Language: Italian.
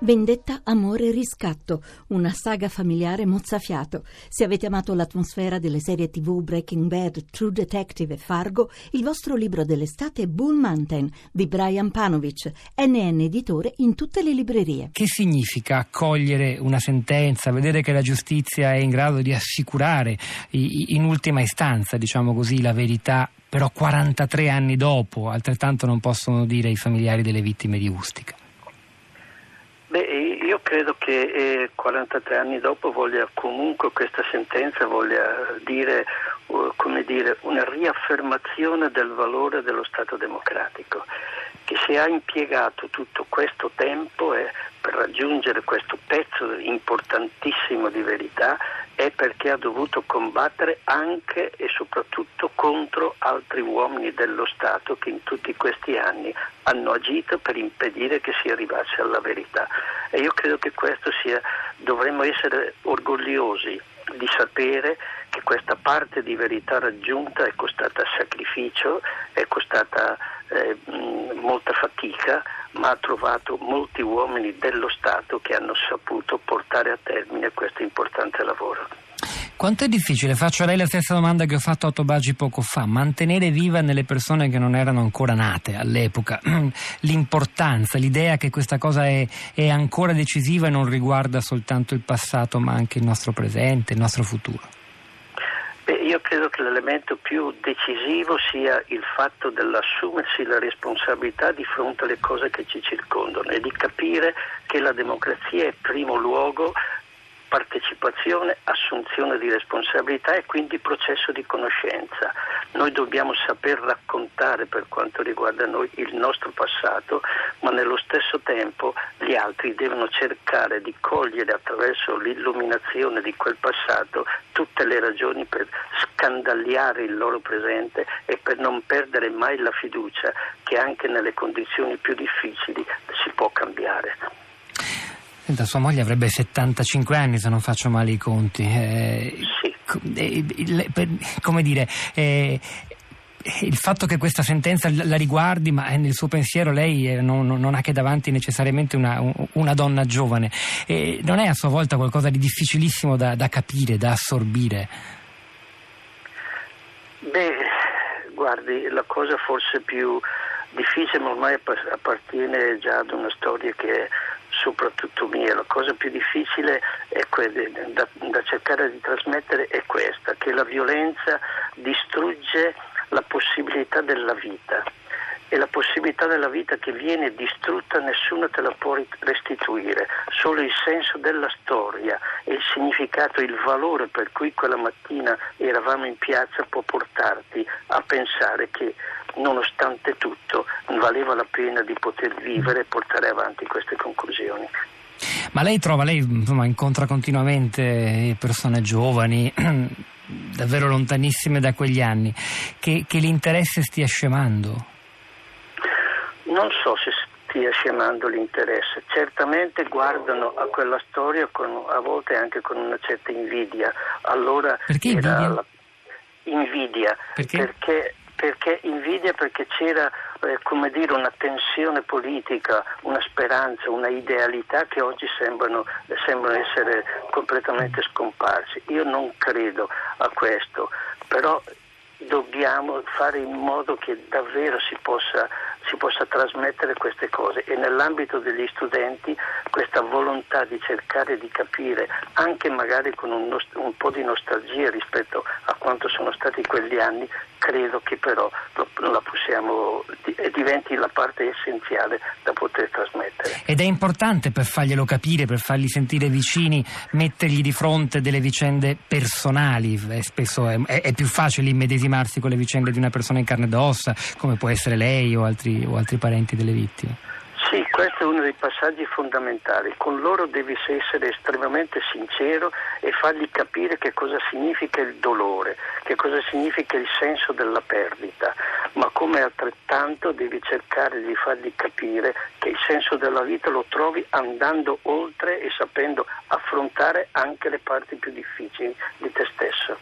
Vendetta, amore e riscatto, una saga familiare mozzafiato. Se avete amato l'atmosfera delle serie tv Breaking Bad, True Detective e Fargo, il vostro libro dell'estate è Bull Mountain di Brian Panovic, NN editore in tutte le librerie. Che significa accogliere una sentenza, vedere che la giustizia è in grado di assicurare in ultima istanza, diciamo così, la verità però 43 anni dopo, altrettanto non possono dire i familiari delle vittime di Ustica. Io credo che eh, 43 anni dopo voglia comunque questa sentenza voglia dire, uh, dire, una riaffermazione del valore dello Stato democratico, che se ha impiegato tutto questo tempo eh, per raggiungere questo pezzo importantissimo di verità perché ha dovuto combattere anche e soprattutto contro altri uomini dello Stato che in tutti questi anni hanno agito per impedire che si arrivasse alla verità. E io credo che questo sia, dovremmo essere orgogliosi di sapere che questa parte di verità raggiunta è costata sacrificio, è costata eh, molta fatica, ma ha trovato molti uomini dello Stato che hanno saputo portare a termine questo importante lavoro. Quanto è difficile, faccio a lei la stessa domanda che ho fatto a Tobagi poco fa, mantenere viva nelle persone che non erano ancora nate all'epoca. L'importanza, l'idea che questa cosa è, è ancora decisiva e non riguarda soltanto il passato ma anche il nostro presente, il nostro futuro? io credo che l'elemento più decisivo sia il fatto dell'assumersi la responsabilità di fronte alle cose che ci circondano e di capire che la democrazia è primo luogo partecipazione, assunzione di responsabilità e quindi processo di conoscenza. Noi dobbiamo saper raccontare per quanto riguarda noi il nostro passato, ma nello stesso tempo gli altri devono cercare di cogliere attraverso l'illuminazione di quel passato tutte le ragioni per scandagliare il loro presente e per non perdere mai la fiducia che anche nelle condizioni più difficili si può cambiare. Senta, sua moglie avrebbe 75 anni se non faccio male i conti. Eh, sì. eh, come dire, eh, il fatto che questa sentenza la riguardi, ma nel suo pensiero lei eh, non, non ha che davanti necessariamente una, una donna giovane, non è a sua volta qualcosa di difficilissimo da, da capire, da assorbire? Beh, guardi, la cosa forse più difficile, ma ormai appartiene già ad una storia che è soprattutto mia. La cosa più difficile que- da, da cercare di trasmettere è questa, che la violenza distrugge la possibilità della vita e la possibilità della vita che viene distrutta nessuno te la può restituire, solo il senso della storia e il significato, il valore per cui quella mattina eravamo in piazza può portarti a pensare che nonostante tutto valeva la pena di poter vivere e portare avanti queste conclusioni. Ma lei trova, lei insomma, incontra continuamente persone giovani, davvero lontanissime da quegli anni, che, che l'interesse stia scemando? Non so se stia scemando l'interesse, certamente guardano a quella storia con, a volte anche con una certa invidia. Allora Perché invidia? La... invidia perché? perché perché invidia perché c'era eh, come dire, una tensione politica, una speranza, una idealità che oggi sembrano, sembrano essere completamente scomparsi. Io non credo a questo, però dobbiamo fare in modo che davvero si possa, si possa, trasmettere queste cose e nell'ambito degli studenti questa volontà di cercare di capire, anche magari con un, un po' di nostalgia rispetto a quanto sono stati quegli anni, credo che però la possiamo, diventi la parte essenziale da poter trasmettere. Ed è importante per farglielo capire, per farli sentire vicini, mettergli di fronte delle vicende personali, spesso è, è più facile immedesimarsi con le vicende di una persona in carne ed ossa, come può essere lei o altri, o altri parenti delle vittime. Questo è uno dei passaggi fondamentali. Con loro devi essere estremamente sincero e fargli capire che cosa significa il dolore, che cosa significa il senso della perdita, ma come altrettanto devi cercare di fargli capire che il senso della vita lo trovi andando oltre e sapendo affrontare anche le parti più difficili di te stesso.